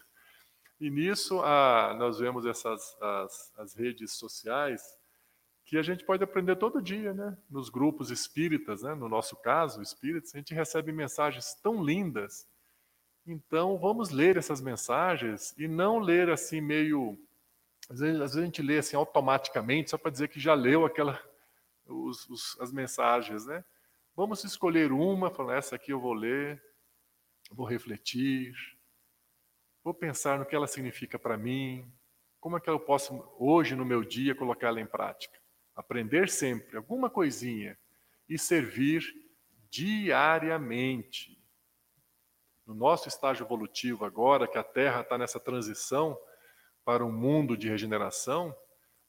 E nisso a, nós vemos essas as, as redes sociais que a gente pode aprender todo dia, né? Nos grupos espíritas, né? No nosso caso, espíritas, a gente recebe mensagens tão lindas. Então, vamos ler essas mensagens e não ler assim meio às vezes, às vezes a gente lê assim automaticamente só para dizer que já leu aquela os, os, as mensagens, né? Vamos escolher uma, falar essa aqui eu vou ler, vou refletir, vou pensar no que ela significa para mim, como é que eu posso hoje no meu dia colocá-la em prática. Aprender sempre alguma coisinha e servir diariamente. No nosso estágio evolutivo agora, que a Terra está nessa transição para um mundo de regeneração,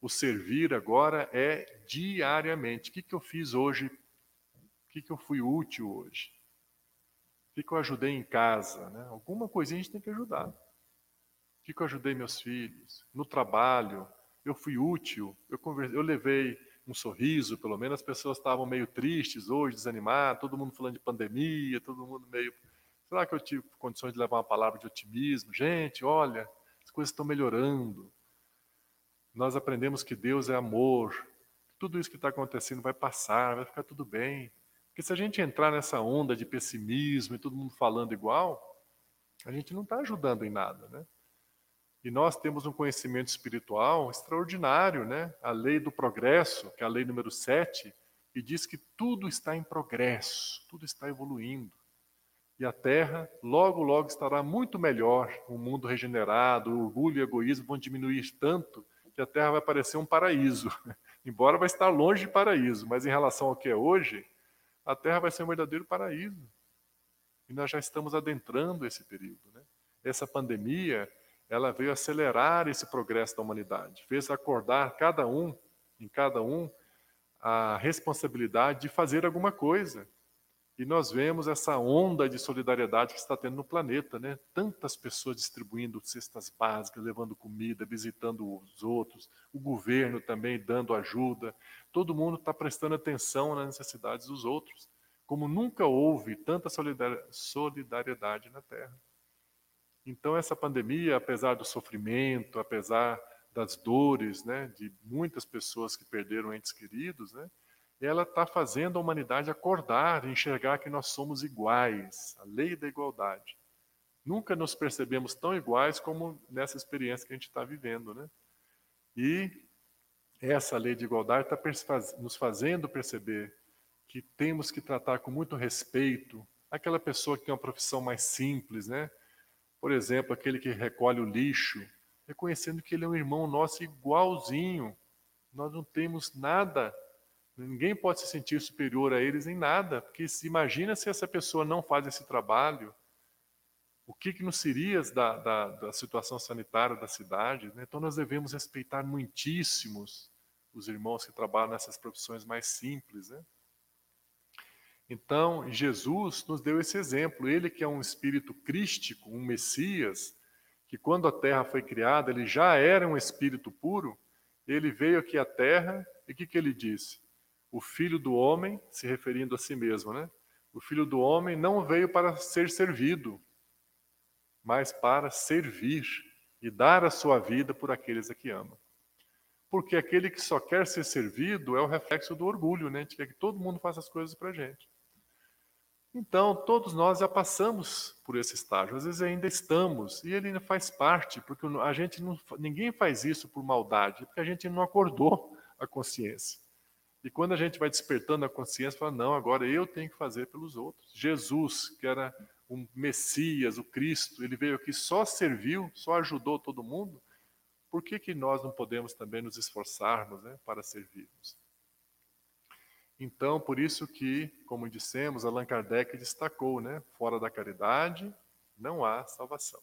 o servir agora é diariamente. O que, que eu fiz hoje? O que, que eu fui útil hoje? O que, que eu ajudei em casa? Né? Alguma coisinha a gente tem que ajudar. O que, que eu ajudei meus filhos? No trabalho, eu fui útil, eu, conversei, eu levei um sorriso, pelo menos as pessoas estavam meio tristes hoje, desanimadas, todo mundo falando de pandemia, todo mundo meio. Será que eu tive condições de levar uma palavra de otimismo? Gente, olha, as coisas estão melhorando nós aprendemos que Deus é amor. Tudo isso que está acontecendo vai passar, vai ficar tudo bem. Porque se a gente entrar nessa onda de pessimismo e todo mundo falando igual, a gente não está ajudando em nada, né? E nós temos um conhecimento espiritual extraordinário, né? A lei do progresso, que é a lei número 7, que diz que tudo está em progresso, tudo está evoluindo. E a Terra logo, logo estará muito melhor, um mundo regenerado, o orgulho e o egoísmo vão diminuir tanto que a Terra vai parecer um paraíso. Embora vai estar longe de paraíso, mas em relação ao que é hoje, a Terra vai ser um verdadeiro paraíso. E nós já estamos adentrando esse período. Né? Essa pandemia, ela veio acelerar esse progresso da humanidade, fez acordar cada um, em cada um, a responsabilidade de fazer alguma coisa. E nós vemos essa onda de solidariedade que está tendo no planeta, né? Tantas pessoas distribuindo cestas básicas, levando comida, visitando os outros, o governo também dando ajuda. Todo mundo está prestando atenção nas necessidades dos outros, como nunca houve tanta solidariedade na Terra. Então essa pandemia, apesar do sofrimento, apesar das dores, né, de muitas pessoas que perderam entes queridos, né? ela está fazendo a humanidade acordar, enxergar que nós somos iguais, a lei da igualdade. Nunca nos percebemos tão iguais como nessa experiência que a gente está vivendo, né? E essa lei de igualdade está nos fazendo perceber que temos que tratar com muito respeito aquela pessoa que tem uma profissão mais simples, né? Por exemplo, aquele que recolhe o lixo, reconhecendo que ele é um irmão nosso igualzinho. Nós não temos nada Ninguém pode se sentir superior a eles em nada, porque se imagina se essa pessoa não faz esse trabalho, o que, que nos seria da, da, da situação sanitária da cidade? Né? Então nós devemos respeitar muitíssimos os irmãos que trabalham nessas profissões mais simples. Né? Então Jesus nos deu esse exemplo. Ele que é um espírito crístico, um Messias, que quando a Terra foi criada ele já era um espírito puro. Ele veio aqui à Terra e o que, que ele disse? o filho do homem, se referindo a si mesmo, né? O filho do homem não veio para ser servido, mas para servir e dar a sua vida por aqueles a que ama. Porque aquele que só quer ser servido é o reflexo do orgulho, né? A gente quer que todo mundo faça as coisas para gente. Então, todos nós já passamos por esse estágio, às vezes ainda estamos, e ele ainda faz parte, porque a gente não, ninguém faz isso por maldade, porque a gente não acordou a consciência. E quando a gente vai despertando a consciência, fala: não, agora eu tenho que fazer pelos outros. Jesus, que era o Messias, o Cristo, ele veio aqui só serviu, só ajudou todo mundo, por que, que nós não podemos também nos esforçarmos né, para servirmos? Então, por isso que, como dissemos, Allan Kardec destacou, né, fora da caridade não há salvação.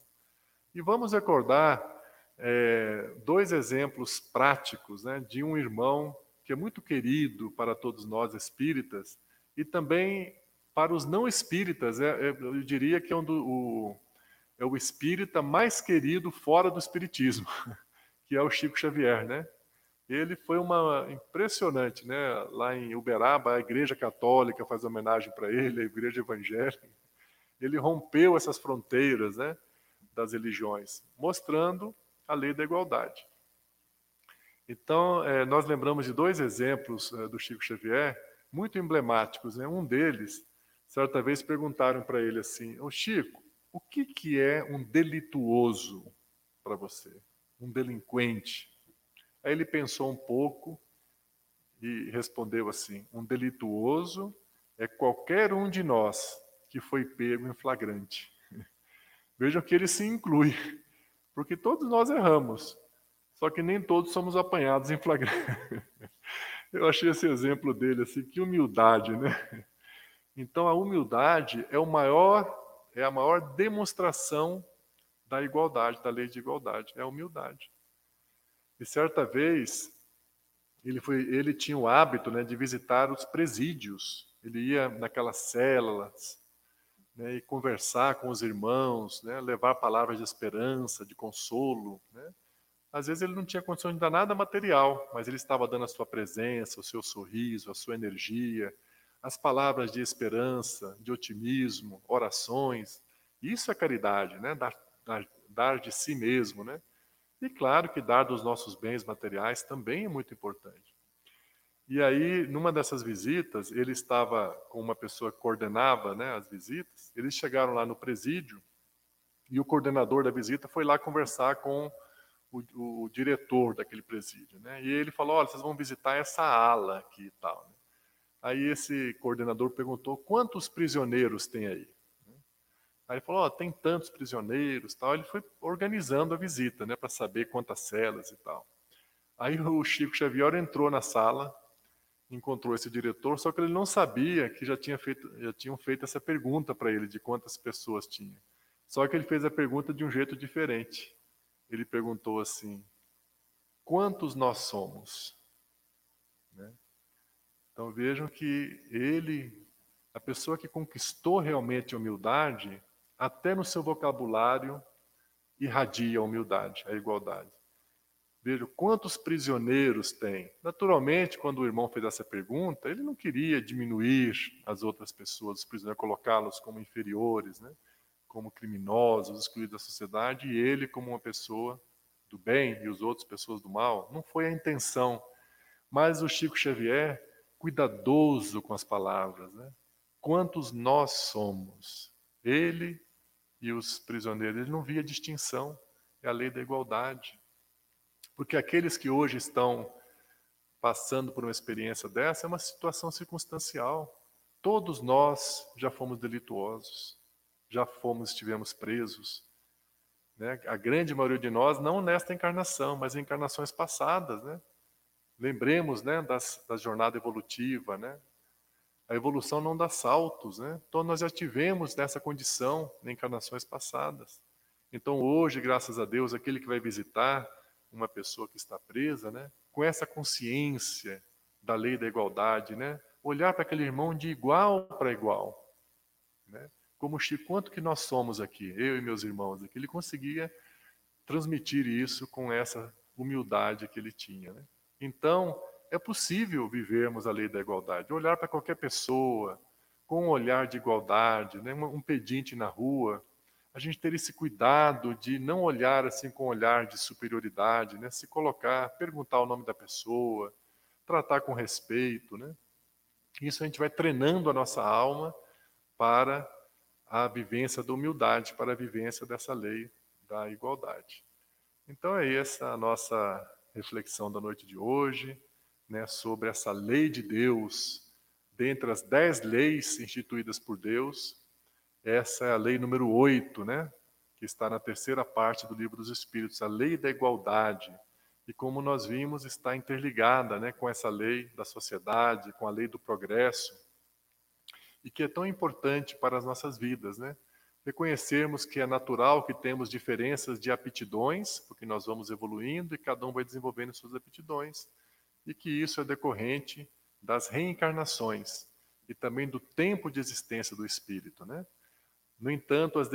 E vamos recordar é, dois exemplos práticos né, de um irmão que é muito querido para todos nós espíritas e também para os não espíritas. É, é, eu diria que é, um do, o, é o espírita mais querido fora do espiritismo, que é o Chico Xavier, né? Ele foi uma impressionante, né? Lá em Uberaba, a Igreja Católica faz homenagem para ele, a Igreja Evangélica. Ele rompeu essas fronteiras, né? Das religiões, mostrando a lei da igualdade. Então, é, nós lembramos de dois exemplos é, do Chico Xavier, muito emblemáticos. Né? Um deles, certa vez perguntaram para ele assim: Ô Chico, o que, que é um delituoso para você? Um delinquente? Aí ele pensou um pouco e respondeu assim: Um delituoso é qualquer um de nós que foi pego em flagrante. Vejam que ele se inclui, porque todos nós erramos, só que nem todos somos apanhados em flagrante. Eu achei esse exemplo dele assim, que humildade, né? Então a humildade é o maior é a maior demonstração da igualdade, da lei de igualdade, é a humildade. E certa vez, ele, foi, ele tinha o hábito né, de visitar os presídios. Ele ia naquelas células né, e conversar com os irmãos, né, levar palavras de esperança, de consolo. Né. Às vezes ele não tinha condição de dar nada material, mas ele estava dando a sua presença, o seu sorriso, a sua energia, as palavras de esperança, de otimismo, orações. Isso é caridade, né? dar, dar, dar de si mesmo. Né? E claro que dar dos nossos bens materiais também é muito importante. E aí, numa dessas visitas, ele estava com uma pessoa que coordenava né, as visitas. Eles chegaram lá no presídio e o coordenador da visita foi lá conversar com o, o, o diretor daquele presídio. Né? E ele falou: Olha, vocês vão visitar essa ala aqui e tal. Né? Aí esse coordenador perguntou: Quantos prisioneiros tem aí? Aí ele falou, oh, tem tantos prisioneiros, tal. Ele foi organizando a visita, né, para saber quantas celas e tal. Aí o Chico Xavier entrou na sala, encontrou esse diretor, só que ele não sabia que já, tinha feito, já tinham feito essa pergunta para ele de quantas pessoas tinha. Só que ele fez a pergunta de um jeito diferente. Ele perguntou assim: quantos nós somos? Né? Então vejam que ele, a pessoa que conquistou realmente a humildade, até no seu vocabulário, irradia a humildade, a igualdade. Veja quantos prisioneiros tem. Naturalmente, quando o irmão fez essa pergunta, ele não queria diminuir as outras pessoas, os prisioneiros, colocá-los como inferiores, né? como criminosos, excluídos da sociedade, e ele como uma pessoa do bem e os outros pessoas do mal. Não foi a intenção. Mas o Chico Xavier, cuidadoso com as palavras, né? Quantos nós somos? Ele e os prisioneiros. Ele não via distinção, é a lei da igualdade. Porque aqueles que hoje estão passando por uma experiência dessa é uma situação circunstancial. Todos nós já fomos delituosos, já fomos, estivemos presos. Né? A grande maioria de nós, não nesta encarnação, mas em encarnações passadas. Né? Lembremos né, das, da jornada evolutiva, né? A evolução não dá saltos, né? Então nós já tivemos nessa condição em encarnações passadas. Então hoje, graças a Deus, aquele que vai visitar uma pessoa que está presa, né, com essa consciência da lei da igualdade, né, olhar para aquele irmão de igual para igual, né? Como Chico, quanto que nós somos aqui, eu e meus irmãos aqui, ele conseguia transmitir isso com essa humildade que ele tinha, né? Então, é possível vivermos a lei da igualdade, olhar para qualquer pessoa com um olhar de igualdade, né? um pedinte na rua, a gente ter esse cuidado de não olhar assim com um olhar de superioridade, né? se colocar, perguntar o nome da pessoa, tratar com respeito. Né? Isso a gente vai treinando a nossa alma para a vivência da humildade, para a vivência dessa lei da igualdade. Então é essa a nossa reflexão da noite de hoje né, sobre essa lei de Deus, dentre as dez leis instituídas por Deus, essa é a lei número oito, né, que está na terceira parte do livro dos Espíritos, a lei da igualdade. E como nós vimos, está interligada né, com essa lei da sociedade, com a lei do progresso, e que é tão importante para as nossas vidas. Né? Reconhecermos que é natural que temos diferenças de aptidões, porque nós vamos evoluindo e cada um vai desenvolvendo suas aptidões, e que isso é decorrente das reencarnações e também do tempo de existência do espírito. Né? No entanto, as,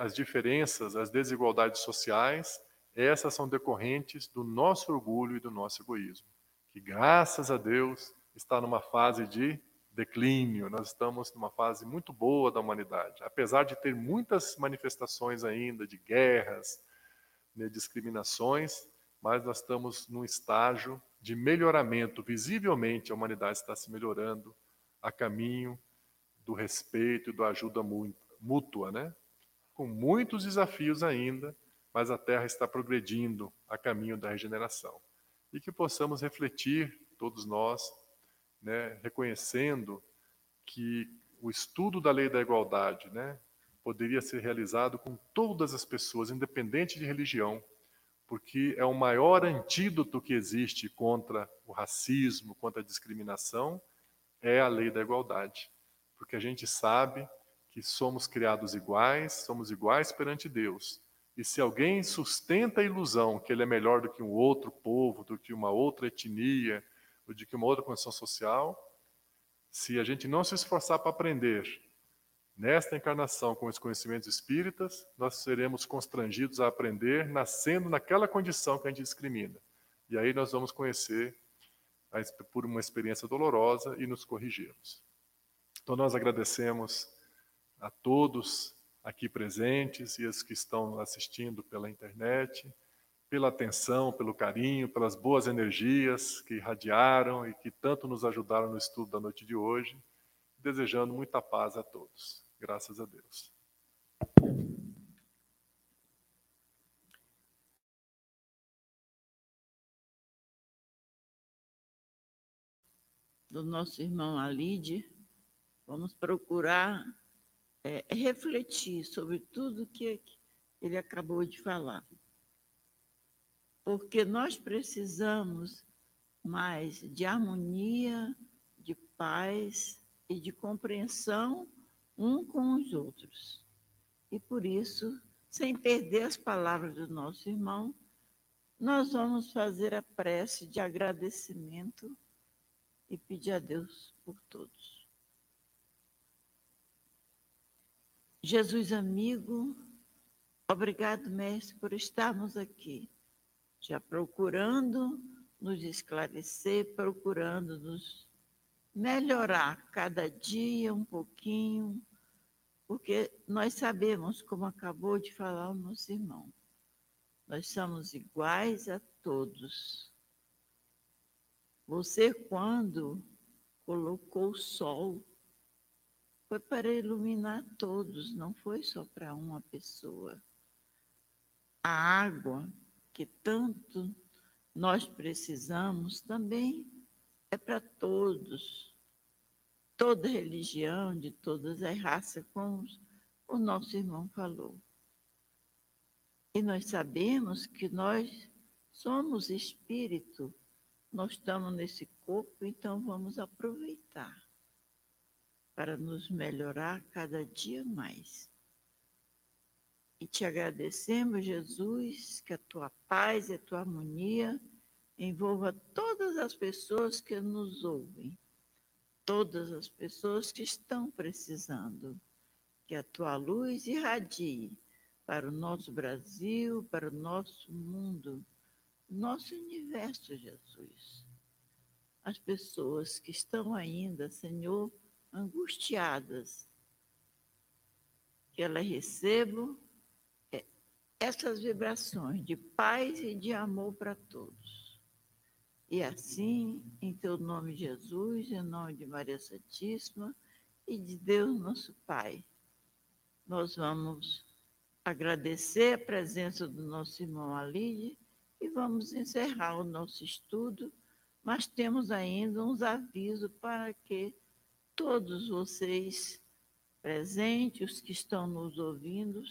as diferenças, as desigualdades sociais, essas são decorrentes do nosso orgulho e do nosso egoísmo, que graças a Deus está numa fase de declínio, nós estamos numa fase muito boa da humanidade. Apesar de ter muitas manifestações ainda de guerras, de né, discriminações, mas nós estamos num estágio de melhoramento. Visivelmente a humanidade está se melhorando a caminho do respeito e da ajuda mútua, né? Com muitos desafios ainda, mas a Terra está progredindo a caminho da regeneração. E que possamos refletir, todos nós, né, reconhecendo que o estudo da lei da igualdade né, poderia ser realizado com todas as pessoas, independente de religião, porque é o maior antídoto que existe contra o racismo, contra a discriminação, é a lei da igualdade. Porque a gente sabe que somos criados iguais, somos iguais perante Deus. E se alguém sustenta a ilusão que ele é melhor do que um outro povo, do que uma outra etnia, ou de que uma outra condição social, se a gente não se esforçar para aprender nesta encarnação com os conhecimentos espíritas, nós seremos constrangidos a aprender nascendo naquela condição que a gente discrimina. E aí nós vamos conhecer por uma experiência dolorosa e nos corrigirmos. Então nós agradecemos a todos aqui presentes e os que estão assistindo pela internet pela atenção, pelo carinho, pelas boas energias que irradiaram e que tanto nos ajudaram no estudo da noite de hoje, desejando muita paz a todos. Graças a Deus. Do nosso irmão Alide, vamos procurar é, refletir sobre tudo que ele acabou de falar porque nós precisamos mais de harmonia, de paz e de compreensão um com os outros. E por isso, sem perder as palavras do nosso irmão, nós vamos fazer a prece de agradecimento e pedir a Deus por todos. Jesus amigo, obrigado, mestre, por estarmos aqui já procurando nos esclarecer, procurando nos melhorar cada dia um pouquinho, porque nós sabemos, como acabou de falar o nosso irmão, nós somos iguais a todos. Você, quando colocou o sol, foi para iluminar todos, não foi só para uma pessoa. A água que tanto nós precisamos também é para todos, toda religião, de todas as raças, como o nosso irmão falou. E nós sabemos que nós somos espírito, nós estamos nesse corpo, então vamos aproveitar para nos melhorar cada dia mais. E te agradecemos, Jesus, que a tua paz e a tua harmonia envolva todas as pessoas que nos ouvem, todas as pessoas que estão precisando. Que a tua luz irradie para o nosso Brasil, para o nosso mundo, nosso universo, Jesus. As pessoas que estão ainda, Senhor, angustiadas, que elas recebam essas vibrações de paz e de amor para todos. E assim, em teu nome, Jesus, em nome de Maria Santíssima e de Deus, nosso Pai, nós vamos agradecer a presença do nosso irmão Alide e vamos encerrar o nosso estudo, mas temos ainda uns avisos para que todos vocês presentes, os que estão nos ouvindo,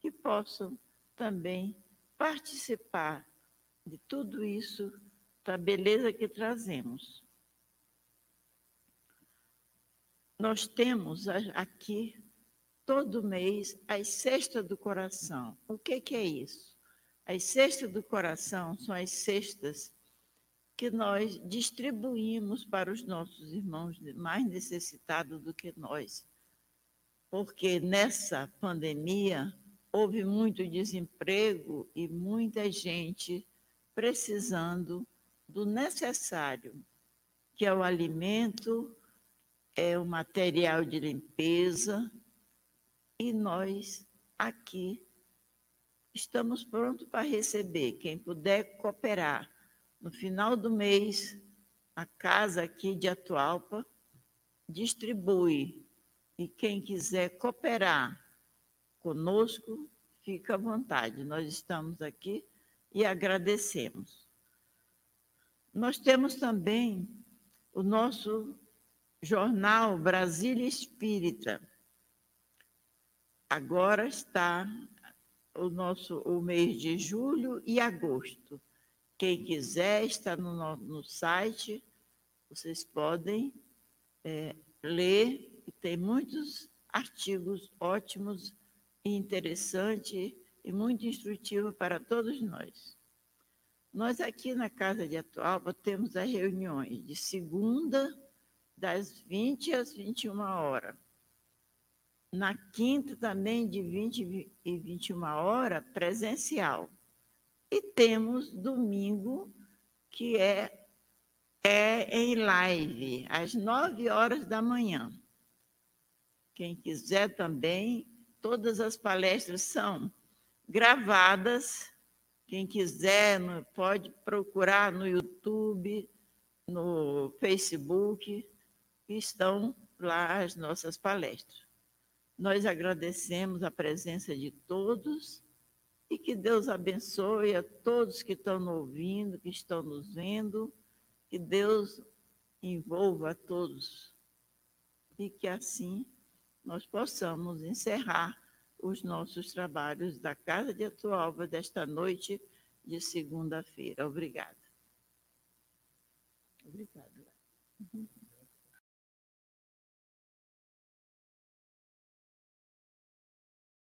que possam também participar de tudo isso, da beleza que trazemos. Nós temos aqui, todo mês, as cestas do coração. O que, que é isso? As cestas do coração são as cestas que nós distribuímos para os nossos irmãos mais necessitados do que nós. Porque nessa pandemia houve muito desemprego e muita gente precisando do necessário, que é o alimento, é o material de limpeza, e nós aqui estamos prontos para receber. Quem puder cooperar no final do mês, a casa aqui de Atualpa distribui. E quem quiser cooperar conosco, fica à vontade. Nós estamos aqui e agradecemos. Nós temos também o nosso jornal Brasília Espírita. Agora está o nosso o mês de julho e agosto. Quem quiser, está no, no site, vocês podem é, ler, tem muitos artigos ótimos e interessantes e muito instrutivos para todos nós. Nós aqui na Casa de Atualpa temos as reuniões de segunda, das 20 às 21 horas. Na quinta também, de 20 e 21 horas, presencial. E temos domingo, que é, é em live, às nove horas da manhã. Quem quiser também, todas as palestras são gravadas. Quem quiser pode procurar no YouTube, no Facebook, estão lá as nossas palestras. Nós agradecemos a presença de todos e que Deus abençoe a todos que estão nos ouvindo, que estão nos vendo, que Deus envolva a todos e que assim nós possamos encerrar os nossos trabalhos da Casa de Atualva desta noite de segunda-feira. Obrigada. Obrigada. Uhum.